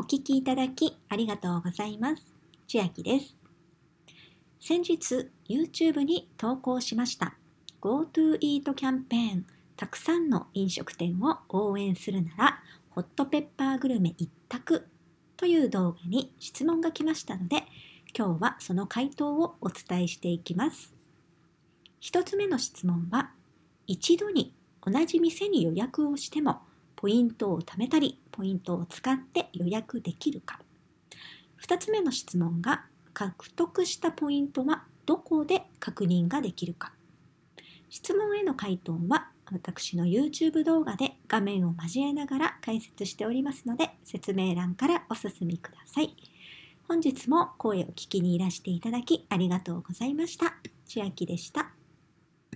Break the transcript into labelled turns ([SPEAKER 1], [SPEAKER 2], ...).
[SPEAKER 1] お聞きいただきありがとうございます。千秋です。先日 YouTube に投稿しました GoTo Eat キャンペーンたくさんの飲食店を応援するならホットペッパーグルメ一択という動画に質問が来ましたので今日はその回答をお伝えしていきます。一つ目の質問は一度に同じ店に予約をしてもポイントを貯めたりポイントを使って予約できるか2つ目の質問が獲得したポイントはどこで確認ができるか質問への回答は私の YouTube 動画で画面を交えながら解説しておりますので説明欄からお進みください。本日も声を聞きにいらしていただきありがとうございました。千秋でした。